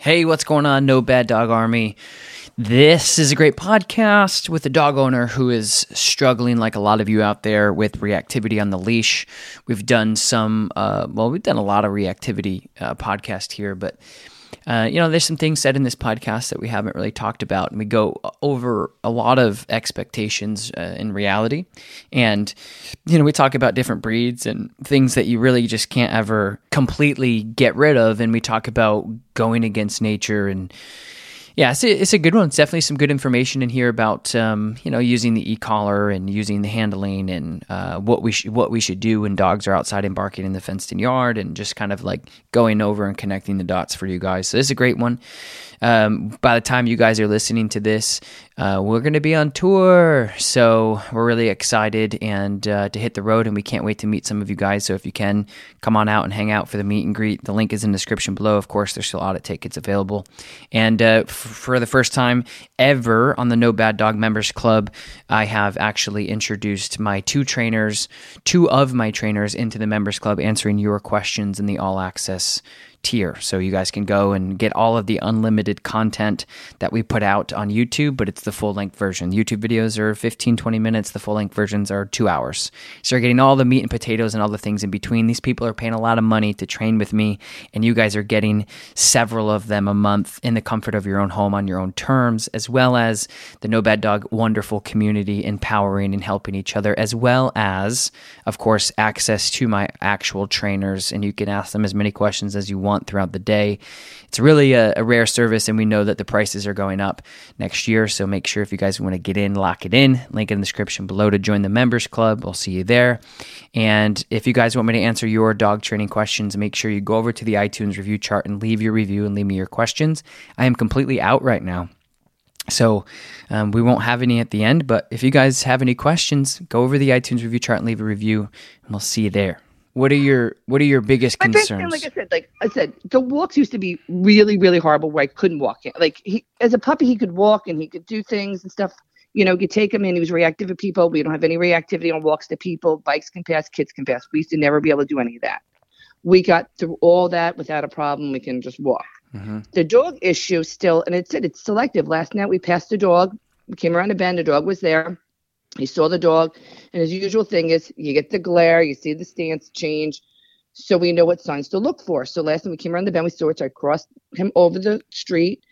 Hey, what's going on, No Bad Dog Army? This is a great podcast with a dog owner who is struggling, like a lot of you out there, with reactivity on the leash. We've done some, uh, well, we've done a lot of reactivity uh, podcast here, but uh, you know, there's some things said in this podcast that we haven't really talked about, and we go over a lot of expectations uh, in reality. And, you know, we talk about different breeds and things that you really just can't ever completely get rid of. And we talk about going against nature and, yeah, it's a, it's a good one. It's definitely some good information in here about um, you know using the e-collar and using the handling and uh, what we sh- what we should do when dogs are outside and barking in the fenced-in yard and just kind of like going over and connecting the dots for you guys. So this is a great one. Um, by the time you guys are listening to this, uh, we're going to be on tour. So we're really excited and uh, to hit the road, and we can't wait to meet some of you guys. So if you can, come on out and hang out for the meet and greet. The link is in the description below. Of course, there's still audit tickets available. And uh, f- for the first time ever on the No Bad Dog Members Club, I have actually introduced my two trainers, two of my trainers, into the Members Club, answering your questions in the all access tier. So you guys can go and get all of the unlimited content that we put out on YouTube, but it's the full length version. YouTube videos are 15, 20 minutes. The full length versions are two hours. So you're getting all the meat and potatoes and all the things in between. These people are paying a lot of money to train with me, and you guys are getting several of them a month in the comfort of your own home on your own terms, as well as the No Bad Dog wonderful community empowering and helping each other, as well as, of course, access to my actual trainers. And you can ask them as many questions as you want throughout the day. It's really a, a, rare service, and we know that the prices are going up next year. So make sure if you guys want to get in, lock it in. Link in the description below to join the members club. We'll see you there. And if you guys want me to answer your dog training questions, make sure you go over to the iTunes review chart and leave your review and leave me your questions. I am completely out right now. So um, we won't have any at the end, but if you guys have any questions, go over the iTunes review chart and leave a review, and we'll see you there. What are your What are your biggest concerns? like I said, like I said, the walks used to be really, really horrible. Where I couldn't walk. Like he, as a puppy, he could walk and he could do things and stuff. You know, you take him in. He was reactive to people. We don't have any reactivity on walks to people. Bikes can pass. Kids can pass. We used to never be able to do any of that. We got through all that without a problem. We can just walk. Mm-hmm. The dog issue still, and it said it's selective. Last night we passed the dog. We came around a bend. The dog was there. He saw the dog, and his usual thing is you get the glare, you see the stance change, so we know what signs to look for. So last time we came around the bend, we saw it. So I crossed him over the street,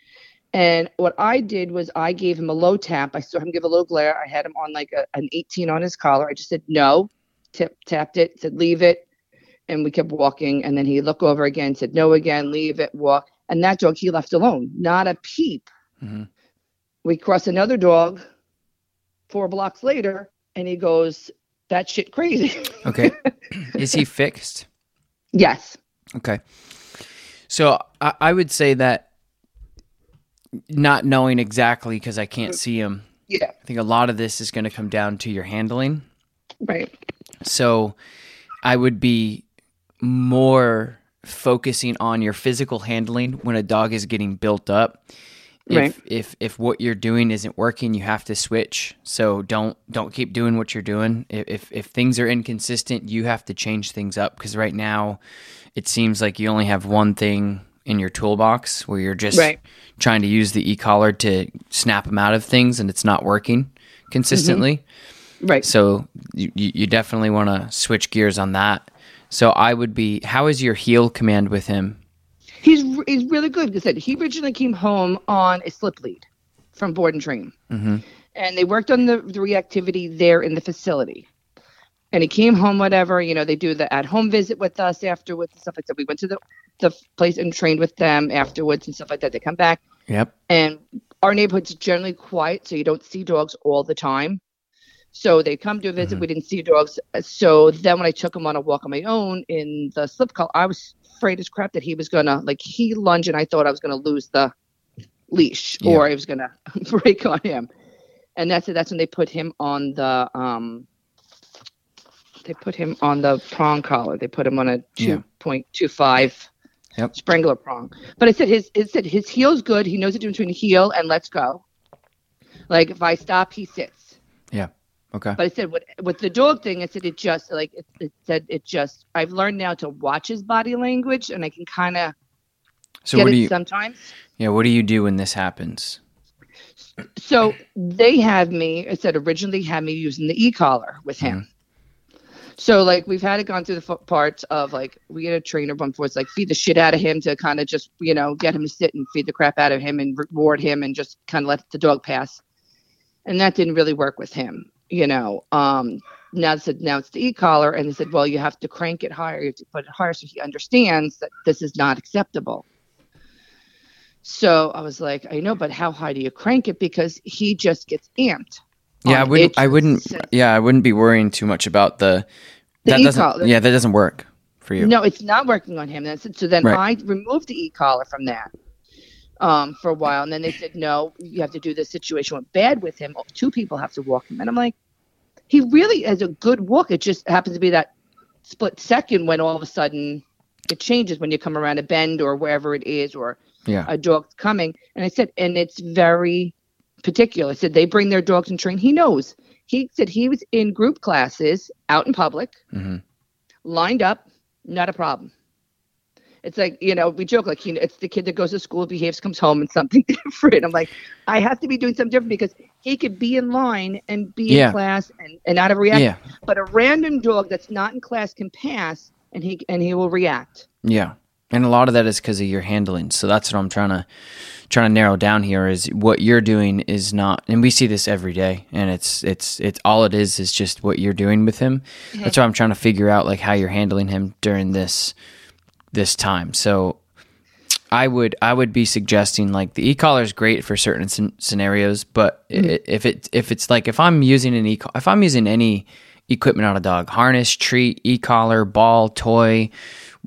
and what I did was I gave him a low tap. I saw him give a low glare. I had him on like a, an 18 on his collar. I just said no, tip, tapped it, said leave it, and we kept walking. And then he looked over again, said no again, leave it, walk. And that dog he left alone, not a peep. Mm-hmm. We crossed another dog four blocks later and he goes, that shit crazy. okay. Is he fixed? Yes. Okay. So I, I would say that not knowing exactly because I can't see him. Yeah. I think a lot of this is going to come down to your handling. Right. So I would be more focusing on your physical handling when a dog is getting built up. If, Right. if if what you're doing isn't working, you have to switch. So don't don't keep doing what you're doing. If if, if things are inconsistent, you have to change things up because right now it seems like you only have one thing in your toolbox where you're just Right. trying to use the e-collar to snap them out of things and it's not working consistently. Mm-hmm. Right. So you you definitely want to switch gears on that. So I would be. How is your heel command with him? He's he's really good. Because said he originally came home on a slip lead from board and train, Mm-hmm. and they worked on the, the reactivity there in the facility. And he came home, whatever you know. They do the at home visit with us afterwards and stuff like that. We went to the the place and trained with them afterwards and stuff like that. They come back, Yep. and our neighborhood's generally quiet, so you don't see dogs all the time. So they come to a visit. We didn't see dogs. So then when I took him on a walk on my own in the slip call, I was afraid as crap that he was gonna like he lunged and I thought I was gonna lose the leash Yeah. or I was gonna break on him. And that's it. That's when they put him on the um they put him on the prong collar. They put him on a Yeah. two point two five Yep. Sprenger prong. But I said his it said his heel's good. He knows the difference between heel and let's go. Like if I stop, he sits. Yeah. Okay. But I said with with the dog thing, I said it just like it, it said it just. I've learned now to watch his body language, and I can kind of So get what it do you? sometimes. Yeah. What do you do when this happens? So they have me. I said originally had me using the e collar with him. Mm-hmm. So like we've had it gone through the parts of like we had a trainer one for it's like feed the shit out of him to kind of just you know get him to sit and feed the crap out of him and reward him and just kind of let the dog pass, and that didn't really work with him. You know, um, now they said now it's the e collar and they said well you have to crank it higher, you have to put it higher so he understands that this is not acceptable. So I was like, I know, but how high do you crank it? Because he just gets amped. Yeah, I wouldn't. I wouldn't. Yeah, I wouldn't be worrying too much about the. The that doesn't. e-collar. Yeah, that doesn't work for you. No, it's not working on him. That's it. So then Right. I removed the e-collar from that um, for a while, and then they said, no, you have to do this situation went bad with him. Two people have to walk him, and I'm like, he really has a good walk. It just happens to be that split second when all of a sudden it changes when you come around a bend or wherever it is, or Yeah. a dog's coming. And I said, and it's very particular. I said they bring their dogs and train. He knows. He said he was in group classes out in public, Mhm. lined up, not a problem. It's like you know we joke like you know, it's the kid that goes to school, behaves, comes home, and something different. I'm like, I have to be doing something different because he could be in line and be Yeah. in class and, and not a react. Yeah. But a random dog that's not in class can pass and he and he will react. Yeah. And a lot of that is because of your handling. So that's what I'm trying to trying to narrow down here is what you're doing is not and we see this every day and it's it's it's all it is is just what you're doing with him. That's why I'm trying to figure out like how you're handling him during this this time. So I would I would be suggesting like the e-collar is great for certain scen- scenarios, but mm-hmm. i if it if it's like if I'm using an e if I'm using any equipment on a dog, harness, treat, e-collar, ball, toy,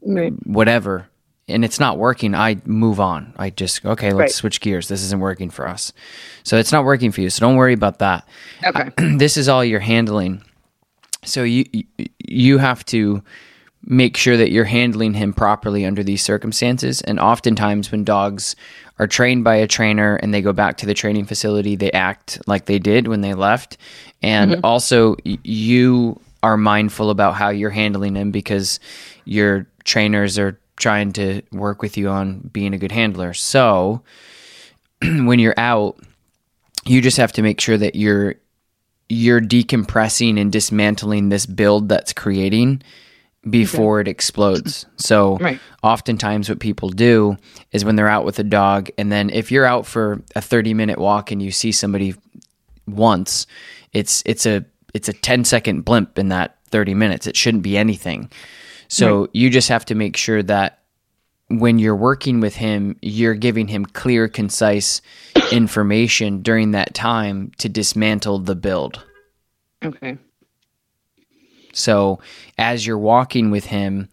Right. whatever and it's not working i move on i just okay let's Right. switch gears this isn't working for us so it's not working for you so don't worry about that Okay. this is all you're handling so you- you have to make sure that you're handling him properly under these circumstances. And oftentimes when dogs are trained by a trainer and they go back to the training facility they act like they did when they left. And mm-hmm. also y- you are mindful about how you're handling him because your trainers are trying to work with you on being a good handler. So when you're out you just have to make sure that you're you're decompressing and dismantling this build that's creating before it explodes. So Right. oftentimes what people do is when they're out with a dog and then if you're out for a 30 minute walk and you see somebody once, it's it's a it's a 10 second blimp in that 30 minutes. It shouldn't be anything. So you just have to make sure that when you're working with him, you're giving him clear, concise information during that time to dismantle the build. Okay. So as you're walking with him,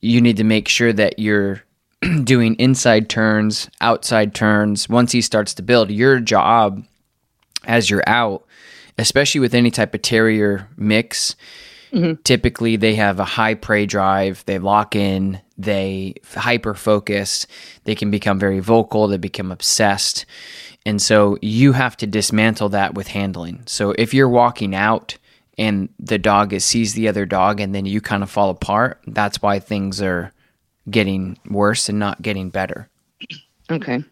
you need to make sure that you're doing inside turns, outside turns. Once he starts to build, your job as you're out, especially with any type of terrier mix, mm-hmm. typically they have a high prey drive, they lock in, they hyper focus, they can become very vocal, they become obsessed. And so you have to dismantle that with handling. So if you're walking out and the dog is, sees the other dog and then you kind of fall apart, that's why things are getting worse and not getting better. Okay.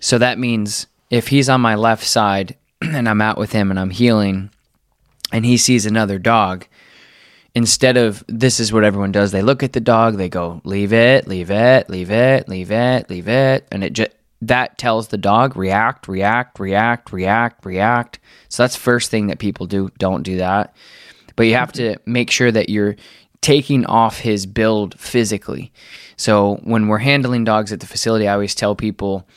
So that means if he's on my left side and I'm out with him and I'm heeling and he sees another dog, instead of this is what everyone does, they look at the dog, they go, leave it, leave it, leave it, leave it, leave it. And it just, that tells the dog react, react, react, react, react. So that's first thing that people do. Don't do that. But you have to make sure that you're taking off his build physically. So when we're handling dogs at the facility, I always tell people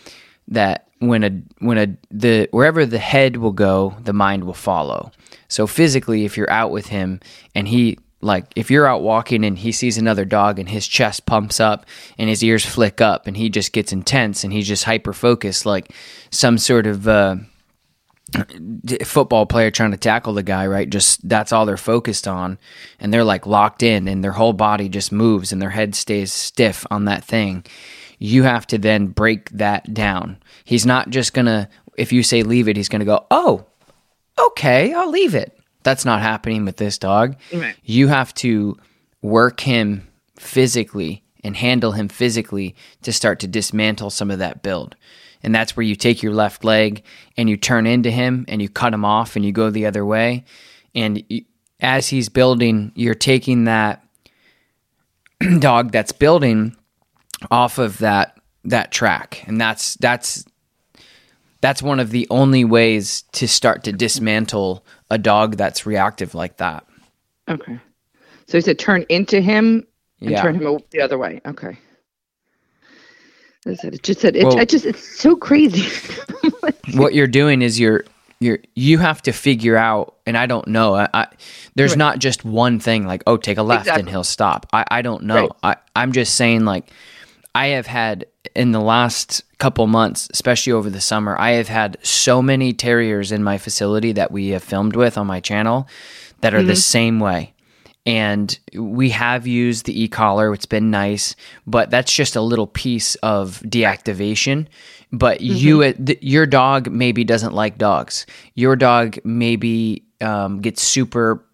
that when a when a the wherever the head will go, the mind will follow. So physically, if you're out with him and he like if you're out walking and he sees another dog and his chest pumps up and his ears flick up and he just gets intense and he's just hyper focused like some sort of uh, football player trying to tackle the guy right just that's all they're focused on. And they're like locked in and their whole body just moves and their head stays stiff on that thing. You have to then break that down. He's not just gonna if you say leave it he's gonna go oh okay i'll leave it that's not happening with this dog. Right. You have to work him physically and handle him physically to start to dismantle some of that build. And that's where you take your left leg and you turn into him and you cut him off and you go the other way. And as he's building, you're taking that dog that's building off of that that track. And that's that's that's one of the only ways to start to dismantle a dog that's reactive like that. Okay. So he said turn into him and Yeah. turn him the other way. Okay. I said it just said it, Well- I just it's so crazy. what you're doing is you're you're you have to figure out and i don't know i, I there's Right. not just one thing like oh take a left and he'll stop i i don't know Right. i i'm just saying like i have had in the last couple months especially over the summer i have had so many terriers in my facility that we have filmed with on my channel that are the same way. And we have used the e-collar it's been nice but that's just a little piece of deactivation. But you your dog maybe doesn't like dogs. Your dog maybe um, gets super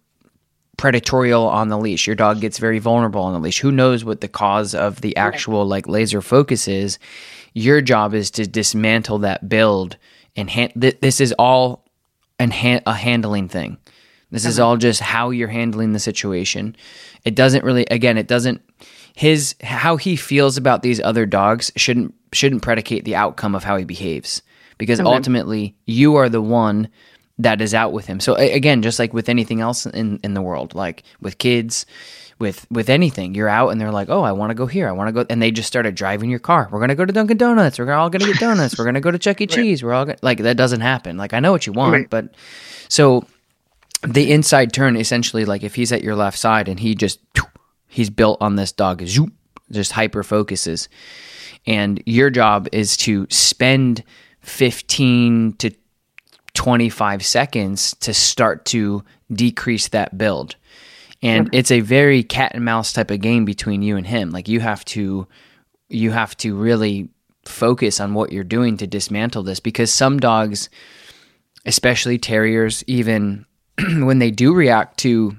predatorial on the leash. Your dog gets very vulnerable on the leash. Who knows what the cause of the actual like laser focus is? Your job is to dismantle that build and han- th- this is all an han- a handling thing. This is uh-huh. all just how you're handling the situation. It doesn't really again, it doesn't his how he feels about these other dogs shouldn't shouldn't predicate the outcome of how he behaves. Because ultimately you are the one that is out with him. So again, just like with anything else in in the world, like with kids, with with anything, you're out and they're like, "Oh, I want to go here. I want to go." And they just started driving your car. We're going to go to Dunkin' Donuts. We're all going to get donuts. We're going to go to Chuck E. Cheese. We're all gonna, like that doesn't happen. Like I know what you want, Right. but so the inside turn essentially like if he's at your left side and he just he's built on this dog zoop, just hyper focuses and your job is to spend 15 to 25 seconds to start to decrease that build. And it's a very cat and mouse type of game between you and him. Like you have to you have to really focus on what you're doing to dismantle this because some dogs especially terriers even when they do react to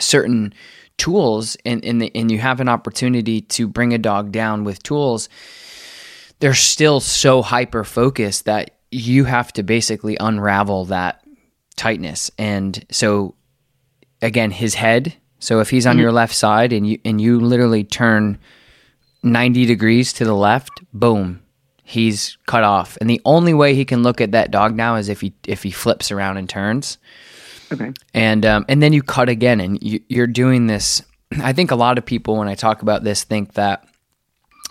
certain tools and and, the, and you have an opportunity to bring a dog down with tools they're still so hyper focused that you have to basically unravel that tightness. And so again his head. So if he's on your left side and you and you literally turn 90 degrees to the left boom he's cut off. And the only way he can look at that dog now is if he if he flips around and turns. Okay. and um, and then you cut again, and you, you're doing this. I think a lot of people, when I talk about this, think that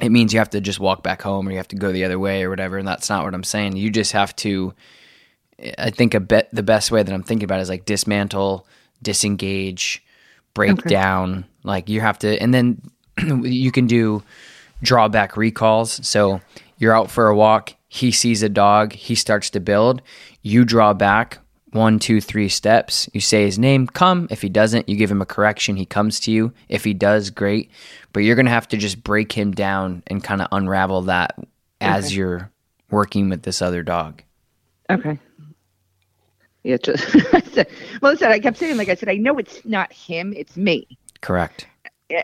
it means you have to just walk back home or you have to go the other way or whatever, and that's not what I'm saying. You just have to. I think a bet the best way that I'm thinking about it is like dismantle, disengage, break down. Like you have to, and then you can do drawback recalls. So you're out for a walk, he sees a dog, he starts to build, you draw back one, two, three steps. You say his name, come. If he doesn't, you give him a correction. He comes to you. If he does, great. But you're going to have to just break him down and kind of unravel that as Okay. you're working with this other dog. Okay. Yeah. Just, well, listen. I kept saying, like I said, I know it's not him. It's me. Correct.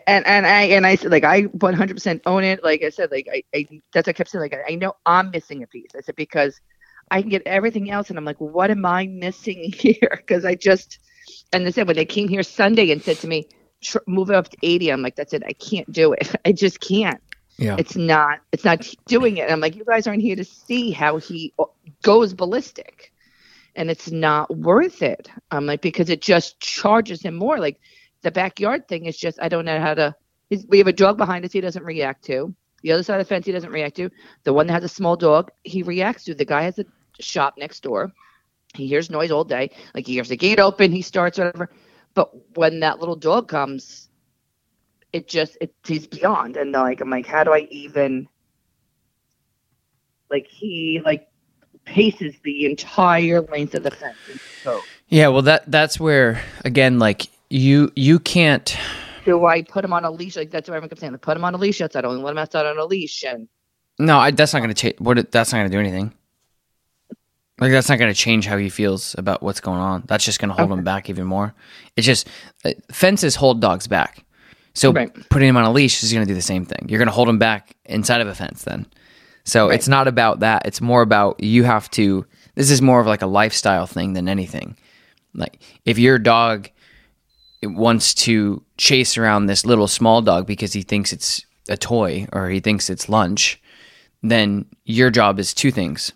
and and I and I said like I 100% own it. Like I said, like I, I that's what I kept saying. Like I know I'm missing a piece. I said because I can get everything else, and I'm like, what am I missing here? Because I just and they said when they came here Sunday and said to me, "Tr- move it up to 80. I'm like, that's it. I can't do it. I just can't. Yeah. It's not. It's not doing it. And I'm like, you guys aren't here to see how he goes ballistic, and it's not worth it. I'm like because it just charges him more. Like the backyard thing is just I don't know how to. We have a dog behind us he doesn't react to. The other side of the fence he doesn't react to. The one that has a small dog he reacts to. The guy has a shop next door. He hears noise all day. Like he hears the gate open, he starts whatever. But when that little dog comes, it just it he's beyond. And like I'm like, how do I even? Like he like paces the entire length of the fence. So Yeah, well that that's where again like you you can't do I put him on a leash? Like that's what everyone kept saying. Like, put him on a leash outside. I only let him outside on a leash. And No, I, that's not going to change. What? That's not going to do anything. Like that's not going to change how he feels about what's going on. That's just going to hold him back even more. It's just uh, fences hold dogs back. So Right. putting him on a leash is going to do the same thing. You're going to hold him back inside of a fence then. So it's not about that. It's more about you have to. This is more of like a lifestyle thing than anything. Like if your dog wants to chase around this little small dog because he thinks it's a toy or he thinks it's lunch, then your job is two things.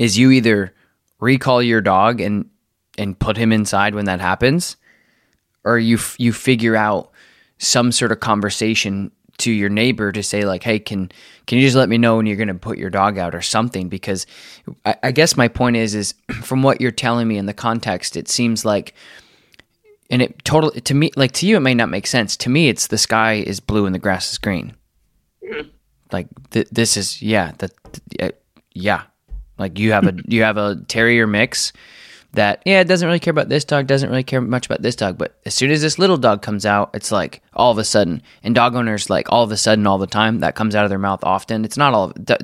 Is you either recall your dog and and put him inside when that happens or you f- you figure out some sort of conversation to your neighbor to say like hey can can you just let me know when you're going to put your dog out or something? Because I, I guess my point is is from what you're telling me in the context it seems like and it totally to me like to you it may not make sense. To me it's the sky is blue and the grass is green. Mm-hmm. Like th- this is yeah that th- yeah like you have a you have a terrier mix that yeah it doesn't really care about this dog doesn't really care much about this dog but as soon as this little dog comes out it's like all of a sudden and dog owners like all of a sudden all the time that comes out of their mouth often. It's not all of th-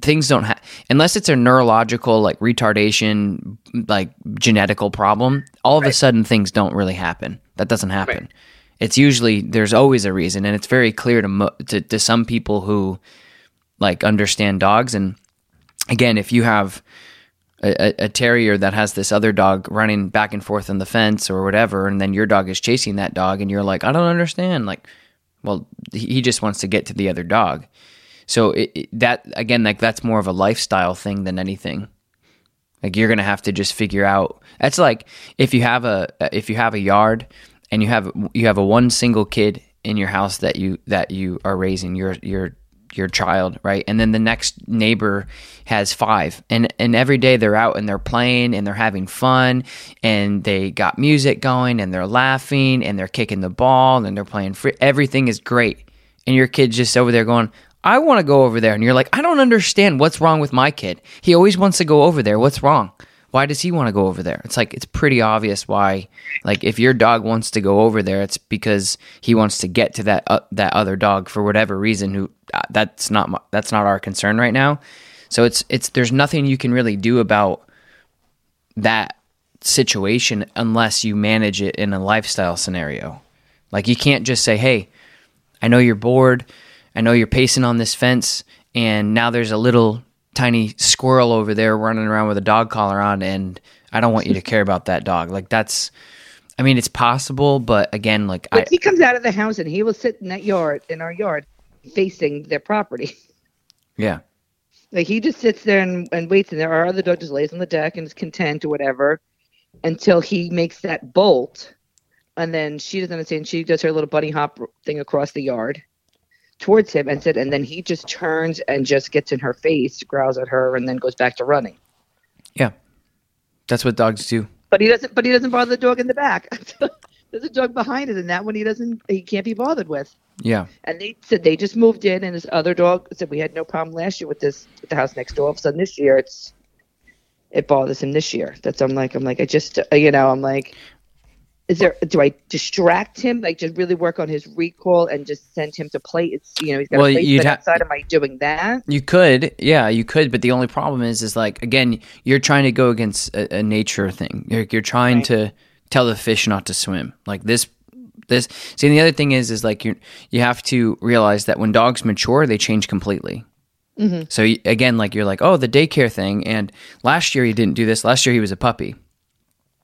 things don't have unless it's a neurological like retardation like genetical problem all of a sudden things don't really happen. That doesn't happen. It's usually there's always a reason and it's very clear to mo- to, to some people who like understand dogs and again if you have a, a, terrier that has this other dog running back and forth on the fence or whatever and then your dog is chasing that dog and you're like i don't understand like well he just wants to get to the other dog. So it, it- that again like that's more of a lifestyle thing than anything. Like you're gonna have to just figure out that's like if you have a if you have a yard and you have you have a one single kid in your house that you that you are raising your your your child right and then the next neighbor has five and and every day they're out and they're playing and they're having fun and they got music going and they're laughing and they're kicking the ball and they're playing free everything is great and your kid's just over there going I want to go over there. And you're like, I don't understand what's wrong with my kid. He always wants to go over there. What's wrong? Why does he want to go over there? It's like, it's pretty obvious why. Like, if your dog wants to go over there, it's because he wants to get to that, uh, that other dog for whatever reason. Who, uh, that's not, my, that's not our concern right now. So it's, it's, there's nothing you can really do about that situation unless you manage it in a lifestyle scenario. Like, you can't just say, hey, I know you're bored. I know you're pacing on this fence, and now there's a little tiny squirrel over there running around with a dog collar on, and I don't want you to care about that dog. Like that's, I mean, it's possible, but again, like I, he comes out of the house and he will sit in that yard in our yard, facing their property. yeah, Like he just sits there and, and waits, and there our other dog just lays on the deck and is content or whatever, until he makes that bolt, and then she doesn't understand. She does her little bunny hop thing across the yard towards him, and said, and then he just turns and just gets in her face, growls at her, and then goes back to running. yeah, that's what dogs do. But he doesn't. But he doesn't bother the dog in the back. There's a dog behind it, and that one he doesn't. He can't be bothered with. Yeah, And they said they just moved in, and this other dog said we had no problem last year with this with the house next door. All of a sudden this year, it's it bothers him this year. That's I'm like I'm like I just you know I'm like is there do I distract him like just really work on his recall and just send him to play it's you know he's got Well, to play you'd ha- outside am I doing that You could, yeah, you could, but the only problem is, is like again, you're trying to go against a, a nature thing. You're, you're trying Right. to tell the fish not to swim. Like this, this. See, and the other thing is, is like you you have to realize that when dogs mature, they change completely. Mm-hmm. So again, like you're like, oh, the daycare thing, and last year he didn't do this. Last year he was a puppy.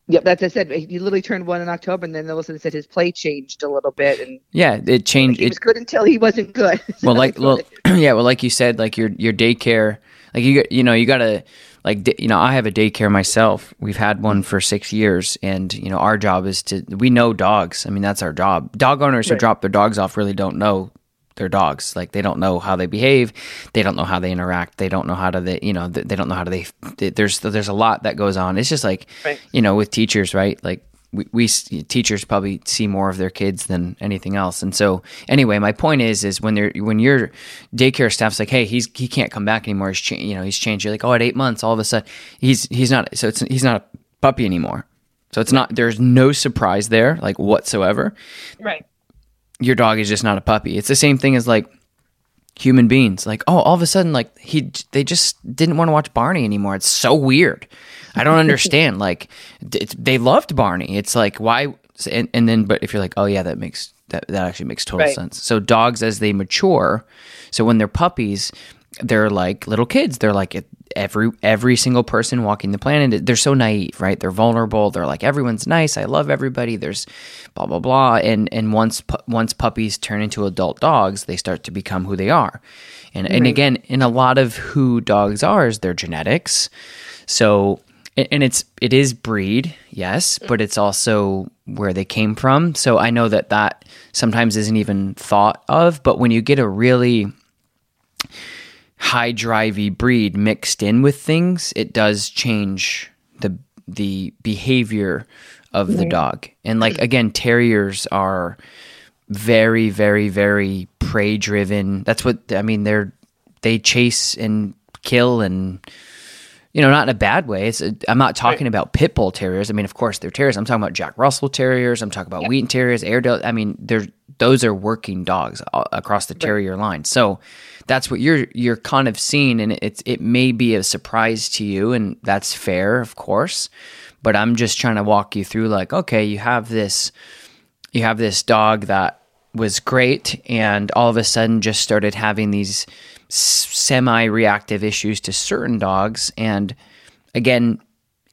Yep that's I said. He literally turned one in October and then all of a sudden said his play changed a little bit and Yeah, it changed. he It, was good until he wasn't good. Well So like well yeah well like you said like your your daycare like you you know you gotta like you know i have a daycare myself. We've had one for six years and you know our job is to we know dogs. I mean that's our job. Dog owners who drop their dogs off really don't know their dogs. Like they don't know how they behave. They don't know how they interact. They don't know how to they you know they, don't know how to they, they there's there's a lot that goes on. It's just like Right. you know with teachers right? Like we, we teachers probably see more of their kids than anything else. And so anyway my point is is when they're when your daycare staff's like hey he's he can't come back anymore. He's cha- you know he's changed. You're like oh at eight months all of a sudden he's he's not so it's he's not a puppy anymore. So it's not there's no surprise there like whatsoever. Right your dog is just not a puppy. It's the same thing as like human beings. Like oh all of a sudden like he they just didn't want to watch barney anymore. It's so weird. I don't understand. Like they loved barney. It's like why and, and then but if you're like oh yeah that makes that, that actually makes total Right. sense. So dogs as they mature so when they're puppies they're like little kids. They're like every every single person walking the planet they're so naive right? They're vulnerable. They're like everyone's nice. I love everybody. There's blah blah blah. And and once pu- once puppies turn into adult dogs they start to become who they are. And and again in a lot of who dogs are is their genetics. So and and it's it is breed yes but it's also where they came from. So i know that that sometimes isn't even thought of but when you get a really high drivey breed mixed in with things, it does change the the behavior of the dog. And like again, terriers are very, very, very prey driven. That's what I mean. They're they chase and kill and you know, not in a bad way. It's a, I'm not talking about pit bull terriers. I mean, of course, they're terriers. I'm talking about Jack Russell terriers. I'm talking about Wheaten terriers, Airedale. I mean, they're those are working dogs across the terrier line. So that's what you're you're kind of seeing, and it's it may be a surprise to you, and that's fair, of course. But I'm just trying to walk you through, like, okay, you have this, you have this dog that was great, and all of a sudden just started having these semi-reactive issues to certain dogs, and again,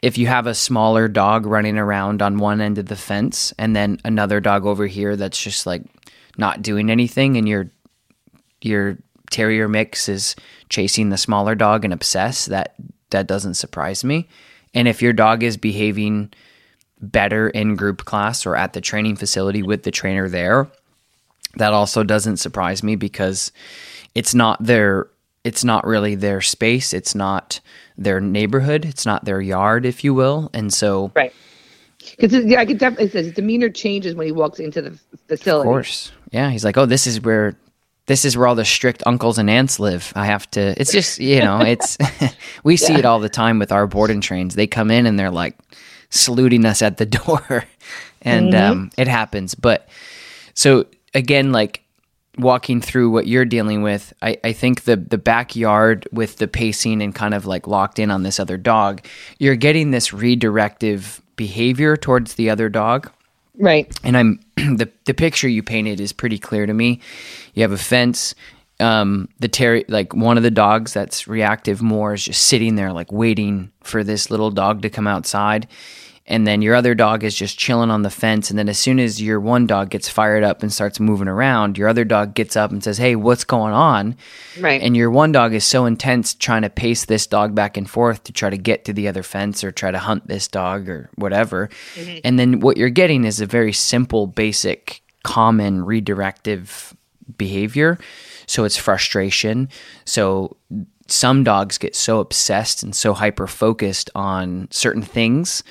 if you have a smaller dog running around on one end of the fence and then another dog over here that's just like not doing anything and your your terrier mix is chasing the smaller dog and obsessed that that doesn't surprise me. And if your dog is behaving better in group class or at the training facility with the trainer there that also doesn't surprise me because it's not their it's not really their space. It's not their neighborhood. It's not their yard if you will. And so right. Because yeah, I could definitely his demeanor changes when he walks into the facility. Of course yeah he's like oh this is where this is where all the strict uncles and aunts live. I have to it's just you know it's we see it all the time with our boarding trains. They come in and they're like saluting us at the door. And um, it happens. But so again like walking through what you're dealing with I, I think the the backyard with the pacing and kind of like locked in on this other dog you're getting this redirective behavior towards the other dog right and I'm the the picture you painted is pretty clear to me. You have a fence. Um, the terry like one of the dogs that's reactive more is just sitting there like waiting for this little dog to come outside, and then your other dog is just chilling on the fence. And then as soon as your one dog gets fired up and starts moving around, your other dog gets up and says, "Hey, what's going on?" right And your one dog is so intense trying to pace this dog back and forth to try to get to the other fence or try to hunt this dog or whatever. Mm-hmm. And then what you're getting is a very simple, basic, common redirective behavior. So it's frustration. So some dogs get so obsessed and so hyper focused on certain things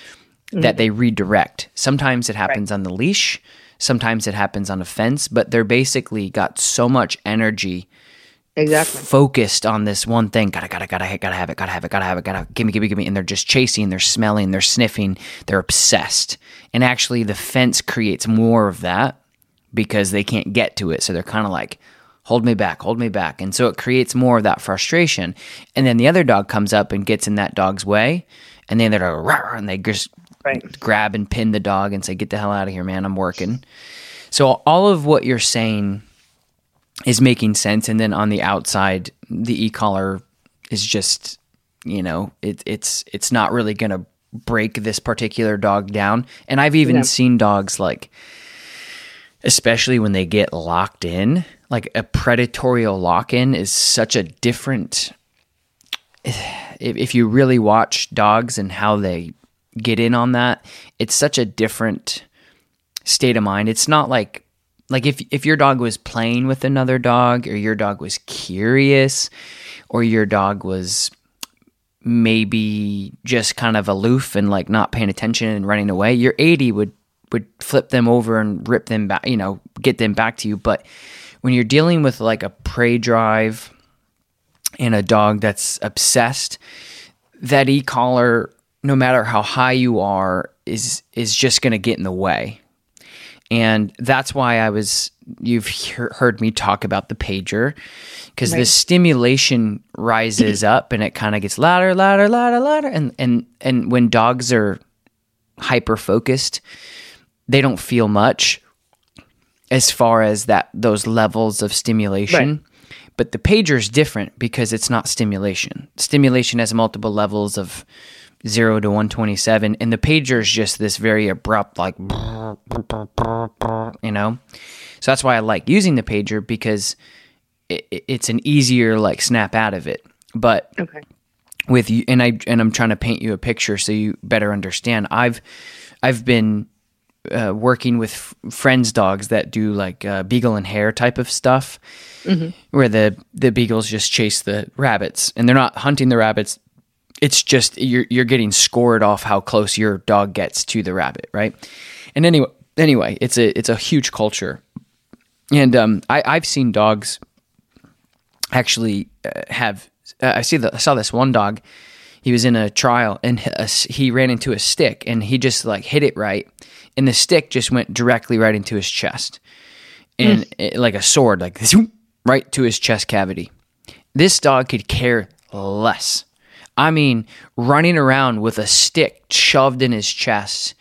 that mm-hmm. they redirect. Sometimes it happens on the leash, sometimes it happens on a fence, but they're basically got so much energy Exactly. focused on this one thing. Gotta, gotta, gotta, gotta have it, gotta have it, gotta have it, gotta gimme, gimme, gimme. And they're just chasing, they're smelling, they're sniffing, they're obsessed. And actually, the fence creates more of that because they can't get to it. So they're kind of like, hold me back, hold me back. And so it creates more of that frustration. And then the other dog comes up and gets in that dog's way. And then they're like, and they just Right. grab and pin the dog and say, get the hell out of here, man, I'm working. So all of what you're saying is making sense. And then on the outside, the e-collar is just, you know, it, it's it's not really going to break this particular dog down. And I've even No. seen dogs like, especially when they get locked in, like a predatorial lock-in is such a different. If, if you really watch dogs and how they get in on that, it's such a different state of mind. It's not like like if if your dog was playing with another dog or your dog was curious or your dog was maybe just kind of aloof and like not paying attention and running away, your 80 would would flip them over and rip them back, you know, get them back to you, but when you're dealing with like a prey drive and a dog that's obsessed, that e-collar no matter how high you are is is just going to get in the way and that's why I was you've he- heard me talk about the pager because the stimulation rises up and it kind of gets louder, louder, louder, louder, and and and when dogs are hyper focused, they don't feel much as far as that those levels of stimulation. But the pager is different because it's not stimulation. Stimulation has multiple levels of zero to 127, and the pager is just this very abrupt, like, you know? So that's why I like using the pager because it, it- it's an easier, like, snap out of it. But Okay. with you and I and I'm trying to paint you a picture so you better understand. I've I've been uh, working with f- friends' dogs that do like uh, beagle and hare type of stuff, where the the beagles just chase the rabbits and they're not hunting the rabbits. It's just you're you're getting scored off how close your dog gets to the rabbit, right? And anyway, anyway, it's a it's a huge culture, and um, I I've seen dogs actually uh, have uh, I see the I saw this one dog. He was in a trial and h- a s- he ran into a stick and he just like hit it right and the stick just went directly right into his chest. And it, like a sword like right to his chest cavity. This dog could care less i mean running around with a stick shoved in his chest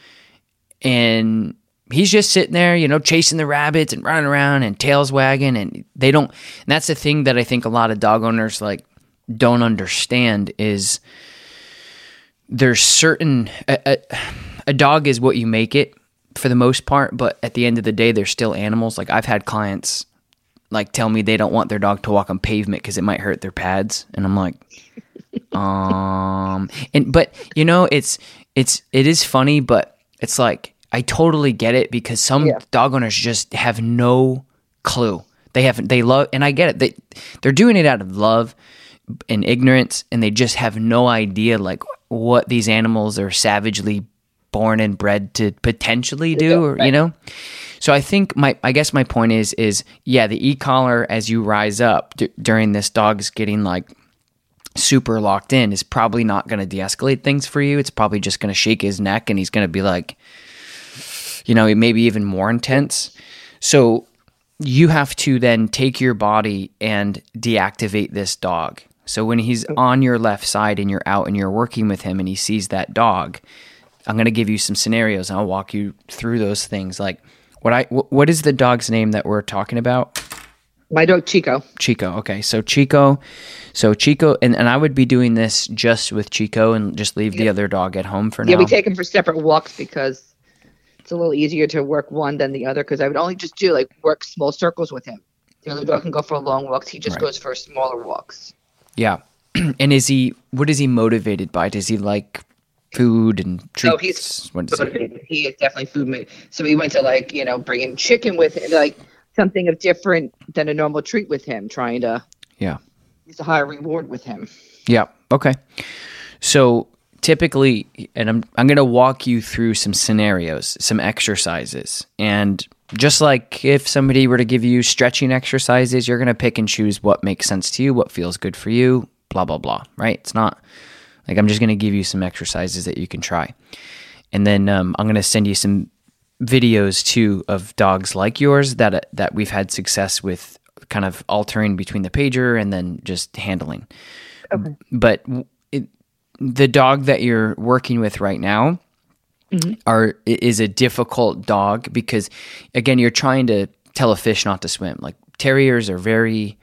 and he's just sitting there, you know, chasing the rabbits and running around and tails wagging. And they don't, and that's the thing that I think a lot of dog owners like don't understand is there's certain, a, a, a dog is what you make it for the most part, but at the end of the day, they're still animals. Like I've had clients like tell me they don't want their dog to walk on pavement because it might hurt their pads. And I'm like, um and but you know it's it's it is funny but it's like i totally get it because some Yeah. dog owners just have no clue. They haven't they love and i get it. They they're doing it out of love and ignorance and they just have no idea like what these animals are savagely born and bred to potentially do or you know? So I think my I guess my point is is yeah the e-collar as you rise up d- during this dog's getting like super locked in is probably not going to de-escalate things for you. It's probably just going to shake his neck and he's going to be like you know, it maybe even more intense. So you have to then take your body and deactivate this dog. So when he's on your left side and you're out and you're working with him and he sees that dog, I'm going to give you some scenarios and I'll walk you through those things like what I what is the dog's name that we're talking about? My dog Chico. Chico. Okay. So Chico, so Chico, and, and I would be doing this just with Chico and just leave the other dog at home for Yeah, now. we take him for separate walks because it's a little easier to work one than the other. Because I would only just do like work small circles with him. The other dog can go for long walks. He just Right. goes for smaller walks. yeah. and is he, what is he motivated by? Does he like food and treats? No, he's what is he? he is definitely food made. So we went to like you know bringing chicken with him, like something of different than a normal treat with him, trying to Yeah. use a higher reward with him. Yeah. Okay. So typically, and I'm I'm going to walk you through some scenarios, some exercises, and just like if somebody were to give you stretching exercises, you're going to pick and choose what makes sense to you, what feels good for you, blah, blah, blah, right? It's not like I'm just going to give you some exercises that you can try. And then um, I'm going to send you some videos too of dogs like yours that that we've had success with kind of altering between the pager and then just handling. Okay. But it, the dog that you're working with right now mm-hmm. are is a difficult dog because again you're trying to tell a fish not to swim. Like terriers are very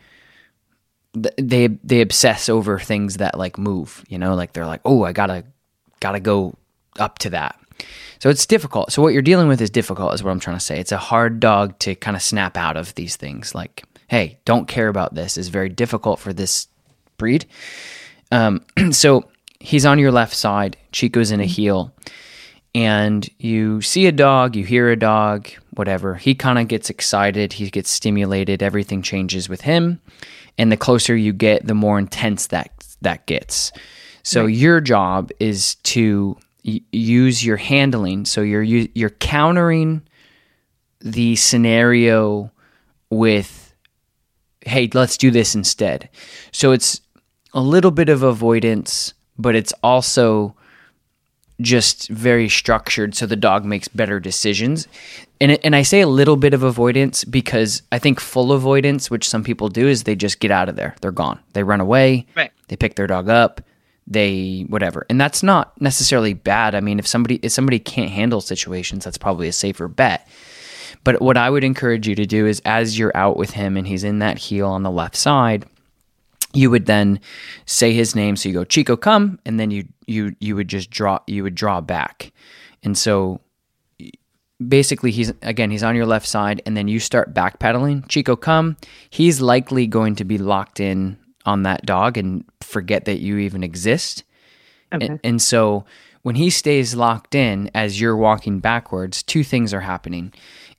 they they obsess over things that like move, you know, like they're like, "Oh, I got to got to go up to that." So it's difficult. So what you're dealing with is difficult is what I'm trying to say. It's a hard dog to kind of snap out of these things like, "Hey, don't care about this." is very difficult for this breed. Um, so he's on your left side, Chico's in a heel and you see a dog, you hear a dog, whatever. He kind of gets excited, he gets stimulated, everything changes with him. And the closer you get, the more intense that that gets. So right. your job is to y- use your handling. So you're you're countering the scenario with hey, let's do this instead. So it's a little bit of avoidance, but it's also just very structured so the dog makes better decisions. And and I say a little bit of avoidance because I think full avoidance, which some people do, is they just get out of there. They're gone. They run away. Right. They pick their dog up. They whatever. And that's not necessarily bad. I mean, if somebody if somebody can't handle situations, that's probably a safer bet. But what I would encourage you to do is as you're out with him and he's in that heel on the left side, you would then say his name. So you go Chico, come, and then you you you would just draw you would draw back, and so basically he's again he's on your left side, and then you start backpedaling. Chico, come. He's likely going to be locked in on that dog and forget that you even exist, okay. and, and so when he stays locked in as you're walking backwards, two things are happening.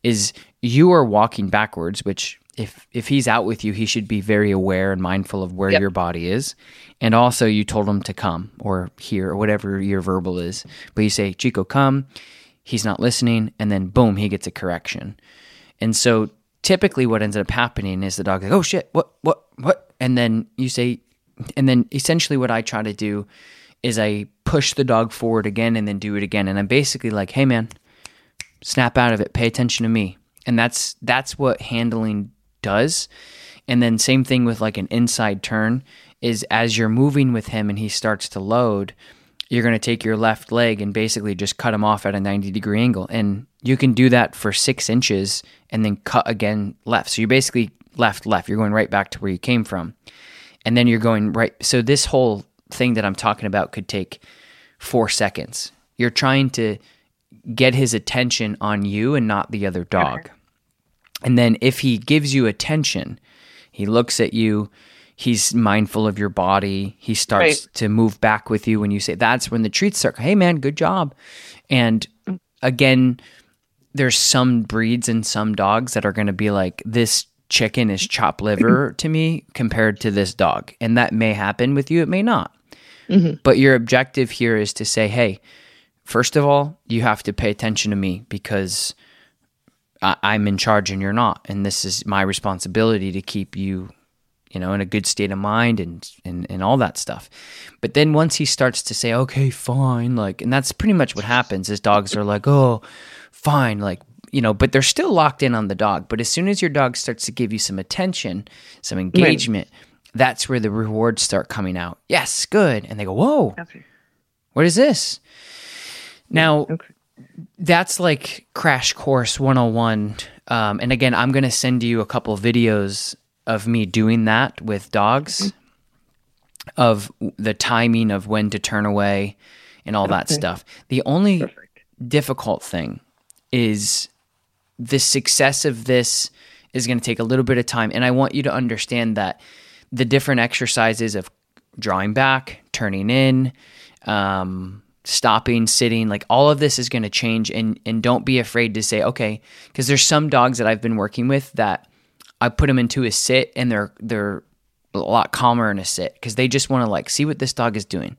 Is you are walking backwards, which if if he's out with you, he should be very aware and mindful of where yep. your body is. And also, you told him to come or here or whatever your verbal is. But you say, Chico, come. He's not listening, and then boom, he gets a correction. And so, typically, what ends up happening is the dog like, oh shit, what, what, what, and then you say, and then essentially, what I try to do is I push the dog forward again, and then do it again, and I'm basically like, hey man, snap out of it, pay attention to me. And that's that's what handling does. And then same thing with like an inside turn is as you're moving with him and he starts to load, you're going to take your left leg and basically just cut him off at a 90 degree angle. And you can do that for six inches and then cut again left. So you're basically left, left. You're going right back to where you came from. And then you're going right. So this whole thing that I'm talking about could take four seconds. You're trying to get his attention on you and not the other dog. And then if he gives you attention, he looks at you, he's mindful of your body, he starts right. to move back with you when you say that's when the treats start, hey man, good job. And again, there's some breeds and some dogs that are going to be like this chicken is chopped liver to me compared to this dog. And that may happen with you, it may not. Mm-hmm. But your objective here is to say, hey, first of all, you have to pay attention to me because I, am in charge and you're not, and this is my responsibility to keep you, you know, in a good state of mind and and and all that stuff. But then once he starts to say, okay, fine, like, and that's pretty much what happens. Is dogs are like, oh, fine, like you know, but they're still locked in on the dog. But as soon as your dog starts to give you some attention, some engagement, right. that's where the rewards start coming out. Yes, good. And they go, whoa, okay. what is this? Now, okay that's like crash course 101 um, and again i'm going to send you a couple videos of me doing that with dogs mm-hmm. of the timing of when to turn away and all okay. that stuff the only Perfect. difficult thing is the success of this is going to take a little bit of time and i want you to understand that the different exercises of drawing back turning in um, stopping, sitting, like all of this is going to change and and don't be afraid to say okay because there's some dogs that I've been working with that I put them into a sit and they're they're a lot calmer in a sit because they just want to like see what this dog is doing.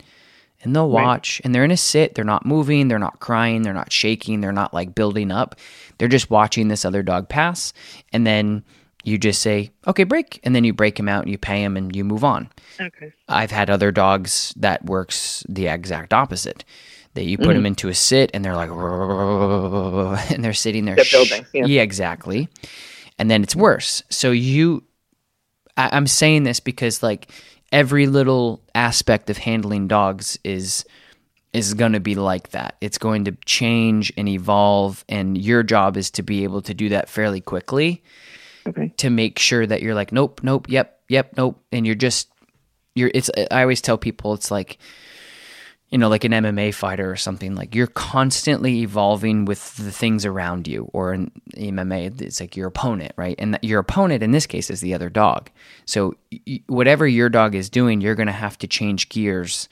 And they'll Right. watch and they're in a sit. They're not moving, they're not crying, they're not shaking, they're not like building up. They're just watching this other dog pass. And then you just say, okay, break. And then you break him out and you pay him and you move on. Okay. I've had other dogs that works the exact opposite. That you put mm-hmm. them into a sit and they're like, and they're sitting there. They're building, yeah. exactly. And then it's worse. So you, I, I'm saying this because like every little aspect of handling dogs is is going to be like that. It's going to change and evolve, and your job is to be able to do that fairly quickly Okay. to make sure that you're like, nope, nope, yep, yep, nope, and you're just you're. It's. I always tell people it's like, you know, like an MMA fighter or something. Like you're constantly evolving with the things around you, or in MMA, it's like your opponent, right? And your opponent in this case is the other dog. So whatever your dog is doing, you're going to have to change gears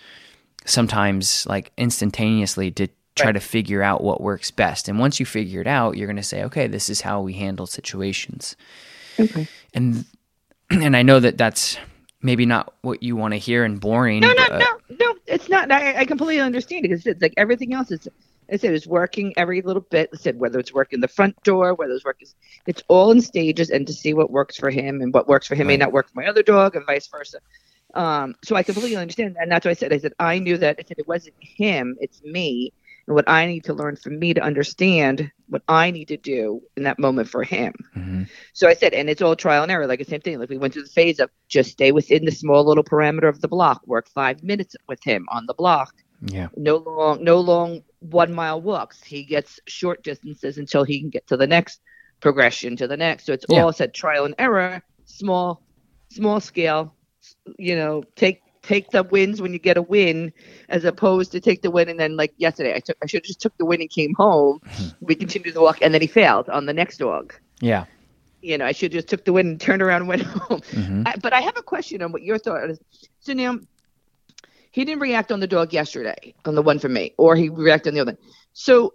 sometimes like instantaneously to try to figure out what works best. And once you figure it out, you're going to say, okay, this is how we handle situations. Okay. And and I know that that's maybe not what you want to hear and boring. No, no, but- no, no. It's not. I, I completely understand it because it's like everything else is. I said it's working every little bit. I said whether it's working the front door, whether it's working, it's all in stages, and to see what works for him and what works for him may not work for my other dog, and vice versa. Um, so I completely understand, and that's what I said. I said I knew that. I said it wasn't him, it's me, and what I need to learn for me to understand what I need to do in that moment for him. Mhm. So I said, and it's all trial and error, like the same thing. Like we went through the phase of just stay within the small little parameter of the block, work five minutes with him on the block. Yeah. No long, no long one mile walks. He gets short distances until he can get to the next progression, to the next. So it's Yeah. all said trial and error, small, small scale. You know, take take the wins when you get a win, as opposed to take the win and then like yesterday, I took I should have just took the win and came home. we continued to walk, and then he failed on the next dog Yeah. you know, I should just took the win and turned around and went home. Mhm. I, but I have a question on what your thought is. So now, he didn't react on the dog yesterday, on the one for me, or he reacted on the other. So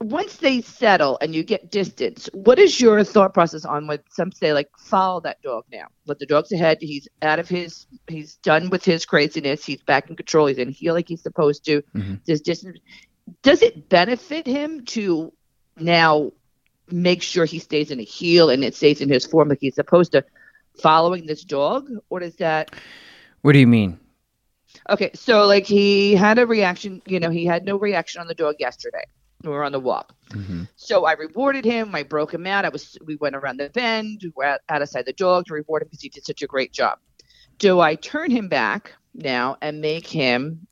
once they settle and you get distance, what is your thought process on what some say like follow that dog now? Let the dog's ahead. He's out of his. He's done with his craziness. He's back in control. He's in heel like he's supposed to. Mhm. There's distance. Does it benefit him to now make sure he stays in a heel and it stays in his form like he's supposed to, following this dog, or does that? What do you mean? Okay, so like he had a reaction. You know, he had no reaction on the dog yesterday. We were on the walk. Mhm. So I rewarded him. I broke him out. I was. We went around the bend. We were out, out outside the dog to reward him because he did such a great job. Do I turn him back now and make him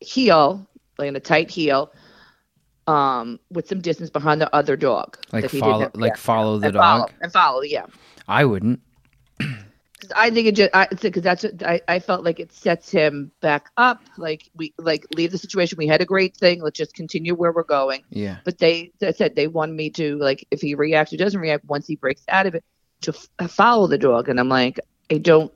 heel, like in a tight heel, um, with some distance behind the other dog? Like that he follow, like follow the and follow, dog. and follow. Yeah. I wouldn't. 'Cause I think it just because that's what I, I felt like it sets him back up. Like we like leave the situation. We had a great thing. Let's just continue where we're going. Yeah. But they, they said they want me to like if he reacts or doesn't react once he breaks out of it to f- uh, follow the dog. And I'm like I don't.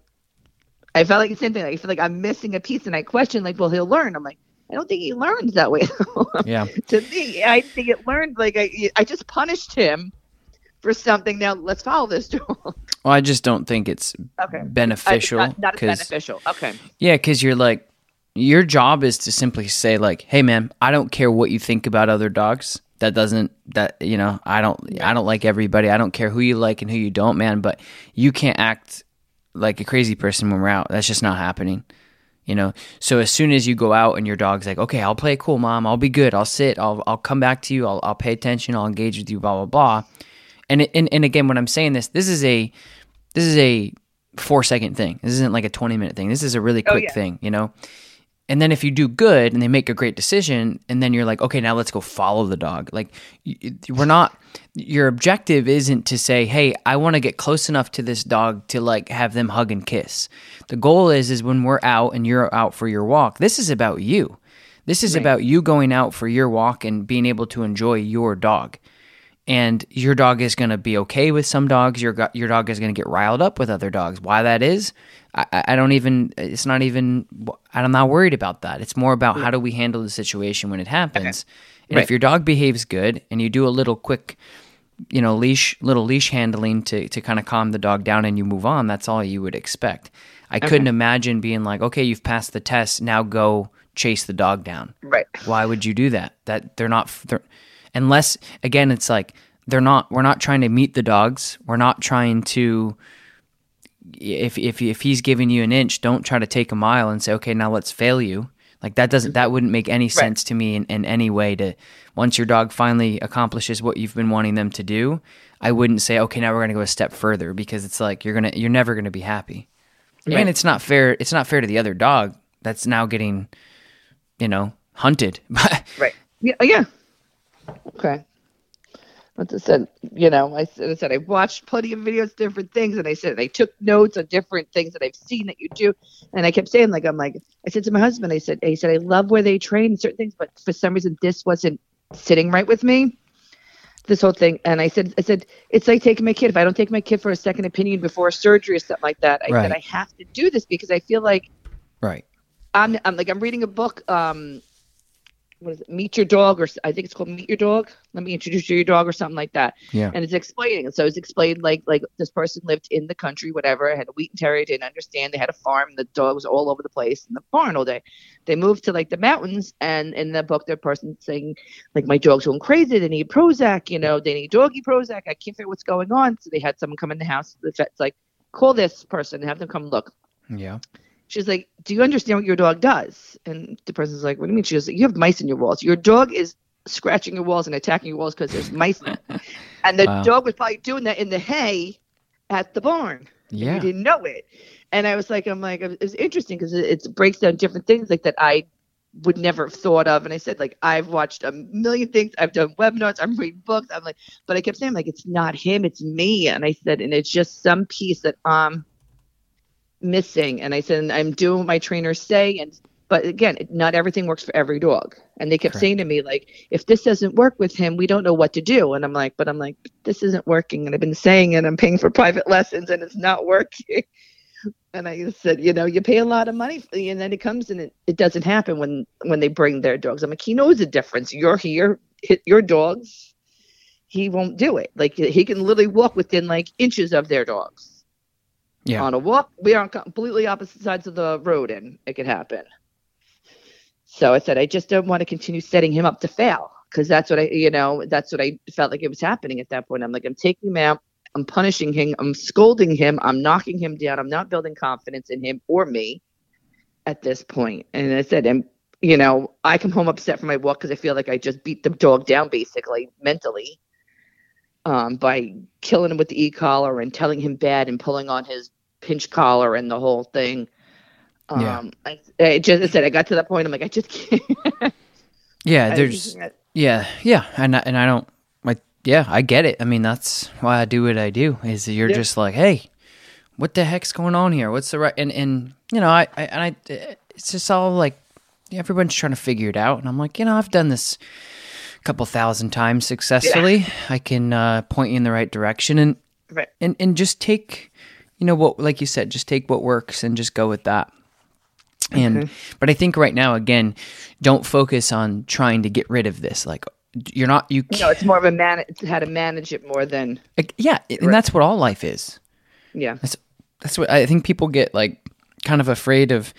I felt like the same thing. Like, I feel like I'm missing a piece, and I question like, well, he'll learn. I'm like, I don't think he learns that way. Yeah. to me, I think it learned like I I just punished him for something. Now let's follow this dog. Well, I just don't think it's okay. Uh, I- beneficial. not, not as 'cause- beneficial. Okay. Yeah, because you're like, your job is to simply say like, "Hey, man, I don't care what you think about other dogs. That doesn't that you know, I don't I don't like everybody. I don't care who you like and who you don't, man. But you can't act like a crazy person when we're out. That's just not happening." You know, so as soon as you go out and your dog's like, okay, I'll play cool, mom. I'll be good. I'll sit. I'll I'll come back to you. I'll I'll pay attention. I'll engage with you. Blah blah blah. And and and again, when I'm saying this, this is a this is a four second thing. This isn't like a 20 minute thing. This is a really oh, quick yeah. thing, you know? And then if you do good and they make a great decision, and then you're like, okay, now let's go follow the dog. Like, we're not, your objective isn't to say, hey, I want to get close enough to this dog to like have them hug and kiss. The goal is, is when we're out and you're out for your walk, this is about you. This is about you going out for your walk and being able to enjoy your dog and your dog is going to be okay with some dogs. Your your dog is going to get riled up with other dogs. Why that is, I, I don't even. It's not even. I'm not worried about that. It's more about how do we handle the situation when it happens. And if your dog behaves good and you do a little quick, you know, leash little leash handling to to kind of calm the dog down and you move on. That's all you would expect. I couldn't imagine being like, okay, you've passed the test, now go chase the dog down. Right. Why would you do that? That they're not they're, unless again it's like they're not we're not trying to meet the dogs. We're not trying to if if if he's giving you an inch, don't try to take a mile and say, "Okay, now let's fail you." Like that doesn't that wouldn't make any sense to me in, in any way to once your dog finally accomplishes what you've been wanting them to do, I wouldn't say, "Okay, now we're going to go a step further" because it's like you're going to you're never going to be happy. Right. And it's not fair it's not fair to the other dog that's now getting you know, hunted. Right. Yeah. Yeah. Okay. As I said, you know, I said, I said I watched plenty of videos, different things, and I said I took notes on different things that I've seen that you do, and I kept saying like I'm like I said to my husband, I said, he said I love where they train certain things, but for some reason this wasn't sitting right with me. This whole thing, and I said, I said it's like taking my kid. If I don't take my kid for a second opinion before surgery or something like that, I said I have to do this because I feel like right. I'm, I'm like I'm reading a book. Um, what is it? Meet Your Dog, or s- I think it's called Meet Your Dog. Let me introduce you to your dog, or something like that. Yeah. And it's explaining. So it's explained like like this person lived in the country, whatever. Had a Wheaten Terrier, didn't understand. They had a farm. The dog was all over the place in the barn all day. They moved to like the mountains, and in the book, the person saying like my dog's going crazy. They need Prozac. You know, they need doggy Prozac. I can't figure out what's going on. So they had someone come in the house. The vet's like, call this person and have them come look. Yeah. She's like, "Do you understand what your dog does?" And the person's like, "What do you mean?" She goes, "You have mice in your walls. Your dog is scratching your walls and attacking your walls because there's mice." in and the Wow. dog was probably doing that in the hay at the barn. Yeah. You didn't know it. And I was like, I'm like, it was interesting because it, it breaks down different things like that I would never have thought of. And I said, like, I've watched a million things. I've done webinars. I'm reading books. I'm like, but I kept saying, like, it's not him, it's me. And I said, and it's just some piece that I'm missing. And I said, and I'm doing what my trainers say. And, but again, not everything works for every dog. And they kept Correct. saying to me, like, if this doesn't work with him, we don't know what to do. And I'm like, but I'm like, this isn't working. And I've been saying it. I'm paying for private lessons and it's not working. And I said, you know, you pay a lot of money, for, and then it comes and it, it doesn't happen when when they bring their dogs. I'm like, he knows the difference. You're here, hit your dogs. He won't do it. Like he can literally walk within like inches of their dogs. Yeah. On a walk, we are on completely opposite sides of the road, and it could happen. So I said, I just don't want to continue setting him up to fail because that's what I, you know, that's what I felt like it was happening at that point. I'm like, I'm taking him out. I'm punishing him. I'm scolding him. I'm knocking him down. I'm not building confidence in him or me at this point. And I said, and you know, I come home upset from my walk because I feel like I just beat the dog down basically mentally um, by killing him with the e-collar and telling him bad and pulling on his pinch collar and the whole thing. Um, Yeah. I, I just I said I got to that point. I'm like, I just can't. Yeah, there's yeah, yeah, and I, and I don't like yeah, I get it. I mean, that's why I do what I do. Is you're Yeah. just like, hey, what the heck's going on here? What's the right? And and you know, I, I and I, it's just all like everyone's trying to figure it out, and I'm like, you know, I've done this a couple thousand times successfully. I can uh, point you in the right direction, and Right. and and just take, you know, what like you said, just take what works and just go with that. And but I think right now again, don't focus on trying to get rid of this. Like you're not you No, it's more of a man. It's how to manage it more than like, yeah, and that's what all life is. yeah. That's that's what I think people get like kind of afraid of.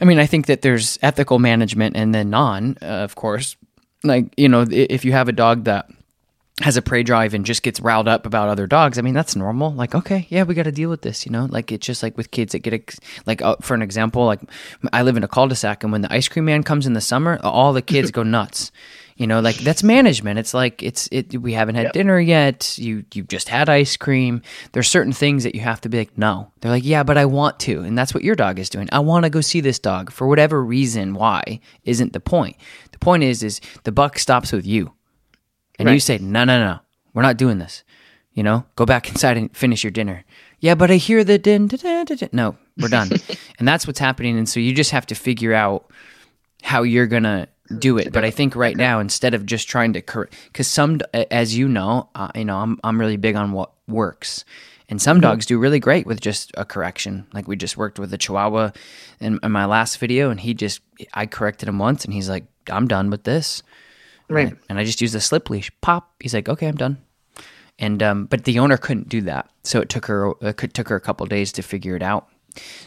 I mean, I think that there's ethical management and then non, uh, of course. Like you know, if you have a dog that has a prey drive and just gets riled up about other dogs, I mean that's normal. Like okay, yeah, we got to deal with this. You know, like it's just like with kids that get ex- like uh, for an example, like I live in a cul-de-sac, and when the ice cream man comes in the summer, all the kids go nuts. You know, like that's management. It's like it's it. We haven't had dinner yet. You you just had ice cream. There's certain things that you have to be like, no. They're like, yeah, but I want to, and that's what your dog is doing. I want to go see this dog for whatever reason. Why isn't the point? The point is, is the buck stops with you, and you say, no, no, no, we're not doing this. You know, go back inside and finish your dinner. Yeah, but I hear the din. da, da, da. No, we're done. and that's what's happening. And so you just have to figure out how you're gonna do it. But I think right now, instead of just trying to correct, because some, as you know, uh, you know, I'm I'm really big on what works, and some dogs do really great with just a correction. Like we just worked with a Chihuahua in, in my last video, and he just I corrected him once, and he's like, I'm done with this, Right. and I just used a slip leash. Pop. He's like, okay, I'm done. and um, but the owner couldn't do that, so it took her it could, took her a couple days to figure it out.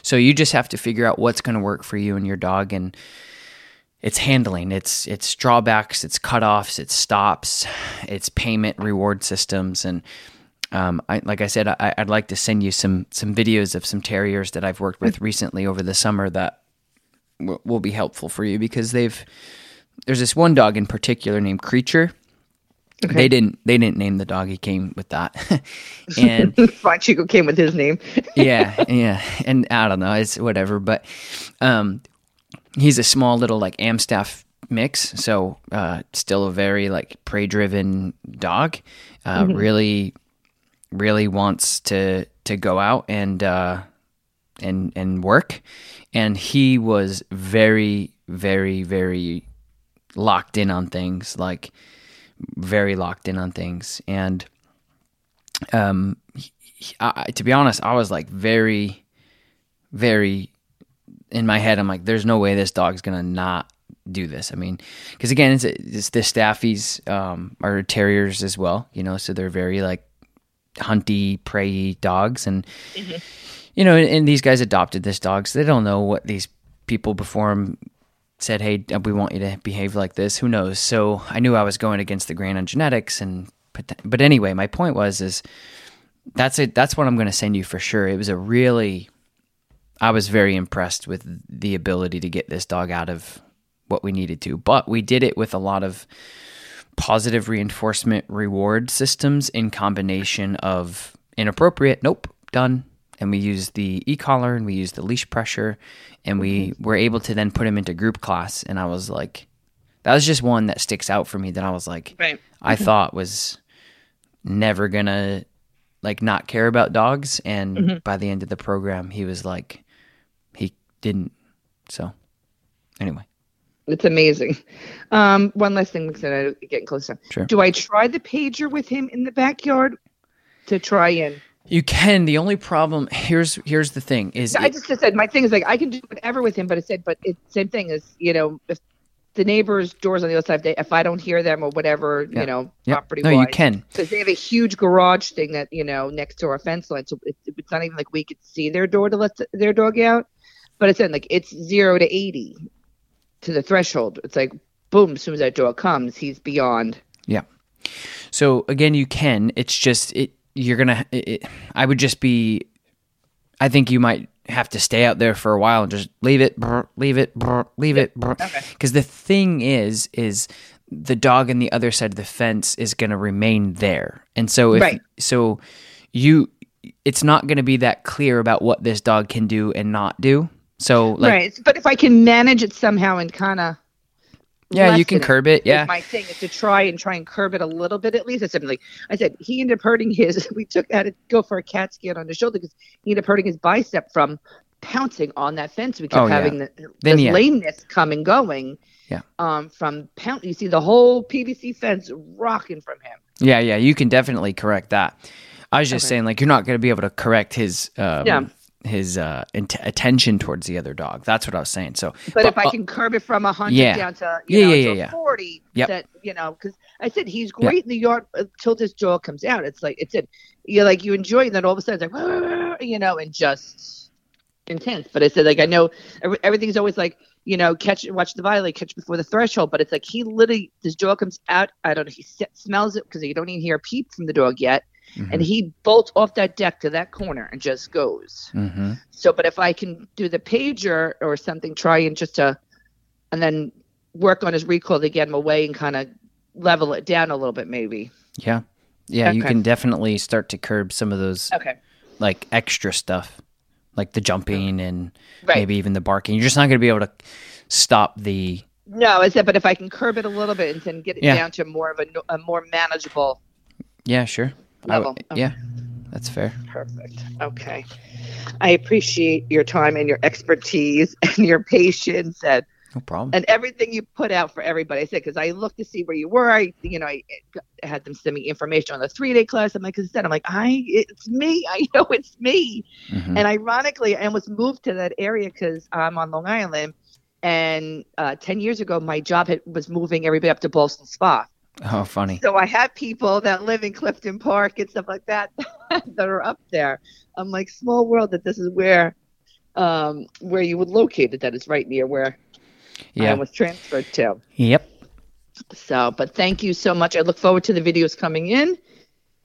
So you just have to figure out what's going to work for you and your dog, and it's handling, it's it's drawbacks, it's cutoffs, it's stops, it's payment reward systems, and um, I, like I said, I, would like to send you some some videos of some terriers that I've worked with recently over the summer that w- will be helpful for you because they've there's this one dog in particular named Creature. Okay. They didn't they didn't name the dog. He came with that, and Chico came with his name. yeah, yeah, and I don't know, it's whatever. But um, he's a small little like Amstaff mix, so uh, still a very like prey driven dog. Uh, mm-hmm. Really, really wants to to go out and uh, and and work, and he was very very very locked in on things, like very locked in on things. And um, he, I, to be honest, I was like very, very in my head. I'm like, there's no way this dog's gonna not do this. I mean, because again, it's, it's the staffies um, are terriers as well, you know, so they're very like hunty, prey dogs, and mm-hmm. you know, and, and, these guys adopted this dog, so they don't know what these people before them said, "Hey, uh, we want you to behave like this." Who knows? So I knew I was going against the grain on genetics, and but but anyway, my point was is that's it. That's what I'm going to send you for sure. It was a really, I was very impressed with the ability to get this dog out of what we needed to, but we did it with a lot of positive reinforcement reward systems in combination of inappropriate, nope, done, and we use the e-collar and we use the leash pressure and we mm-hmm. were able to then put him into group class and i was like that was just one that sticks out for me that i was like right. i mm-hmm. thought was never gonna like not care about dogs and mm-hmm. by the end of the program he was like he didn't so anyway it's amazing. Um, one last thing, because I'm getting closer. Sure. Do I try the pager with him in the backyard to try and you can. The only problem here's here's the thing is I just, just said my thing is like I can do whatever with him, but it said but it's same thing as you know if the neighbors' doors on the other side, they, if I don't hear them or whatever, yeah. you know, property. No, you can because they have a huge garage thing that you know next to our fence line, so it, it's not even like we could see their door to let their dog out. But it's in like it's zero to eighty to the threshold. It's like boom, as soon as that dog comes, he's beyond. Yeah. So again, you can. It's just it you're gonna. It, I would just be. I think you might have to stay out there for a while and just leave it, brr, leave it, brr, leave it, because okay. the thing is, is the dog on the other side of the fence is going to remain there, and so if right. so, you, it's not going to be that clear about what this dog can do and not do. So, like, right, but if I can manage it somehow and kind of yeah, you can curb it. Yeah, my thing is to try and try and curb it a little bit at least. I said, like I said, he ended up hurting his. We took had to go for a CAT scan on his shoulder because he ended up hurting his bicep from pouncing on that fence. We kept oh, having yeah. the, then, yeah. lameness coming going. Yeah. Um, from pound, you see the whole PVC fence rocking from him. Yeah, yeah, you can definitely correct that. I was just okay. saying, like, you're not going to be able to correct his um, yeah his uh, int- attention towards the other dog. That's what I was saying. So, but, but if I uh, can curb it from a hundred yeah. down to you yeah, know, yeah, yeah, yeah. forty, yep. that you know, because I said he's great yep. in the yard until this jaw comes out. It's like it's it. You're like you enjoy, it, and then all of a sudden it's like you know, and just intense. But I said like I know every, everything's always like you know catch watch the violet catch before the threshold. But it's like he literally this jaw comes out. I don't know. He smells it because you don't even hear a peep from the dog yet Mm-hmm. and he bolts off that deck to that corner and just goes. Mm-hmm. So, but if I can do the pager or something, try and just to, and then work on his recall to get him away and kind of level it down a little bit, maybe. Yeah, yeah, okay. you can definitely start to curb some of those, okay, like extra stuff, like the jumping and right. maybe even the barking. You're just not going to be able to stop the. No, is that? But if I can curb it a little bit and then get it yeah. down to more of a, a more manageable. Yeah, sure level. Yeah, that's fair. Perfect. Okay. I appreciate your time and your expertise and your patience and no problem. And everything you put out for everybody. I said because I looked to see where you were. I, you know, I had them send me information on the three day class. I'm like, because I'm like, I, it's me. I know it's me. Mm-hmm. And ironically, I was moved to that area because I'm on Long Island, and uh, ten years ago, my job had, was moving everybody up to Ballston Spa Oh, funny. So I have people that live in Clifton Park and stuff like that that are up there. I'm like, small world that this is where um, where you would locate it. That is right near where yeah. I was transferred to. Yep. So, but thank you so much. I look forward to the videos coming in,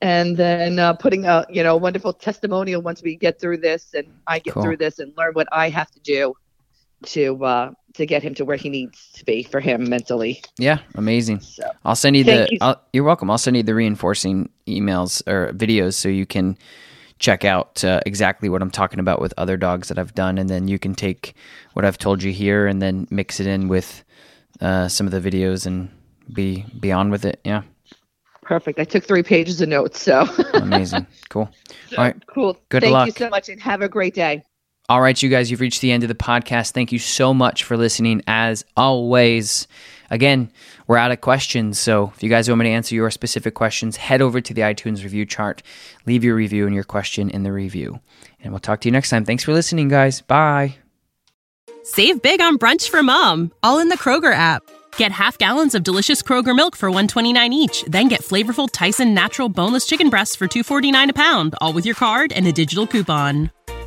and then uh, putting a you know wonderful testimonial once we get through this and I get Cool. through this and learn what I have to do to uh, to get him to where he needs to be for him mentally. Yeah. Amazing. So I'll send you the. you. You're welcome. I'll send you the reinforcing emails or videos so you can check out uh, exactly what I'm talking about with other dogs that I've done, and then you can take what I've told you here and then mix it in with uh, some of the videos and be be on with it. Yeah, perfect. I took three pages of notes. So amazing, cool. All right, cool. Good thank luck. you so much, and have a great day. All right, you guys, you've reached the end of the podcast. Thank you so much for listening. As always, again, we're out of questions. So if you guys want me to answer your specific questions, head over to the iTunes review chart, leave your review and your question in the review. And we'll talk to you next time. Thanks for listening, guys. Bye. Save big on brunch for mom, all in the Kroger app. Get half gallons of delicious Kroger milk for 129 each, then get flavorful Tyson natural boneless chicken breasts for 249 a pound, all with your card and a digital coupon.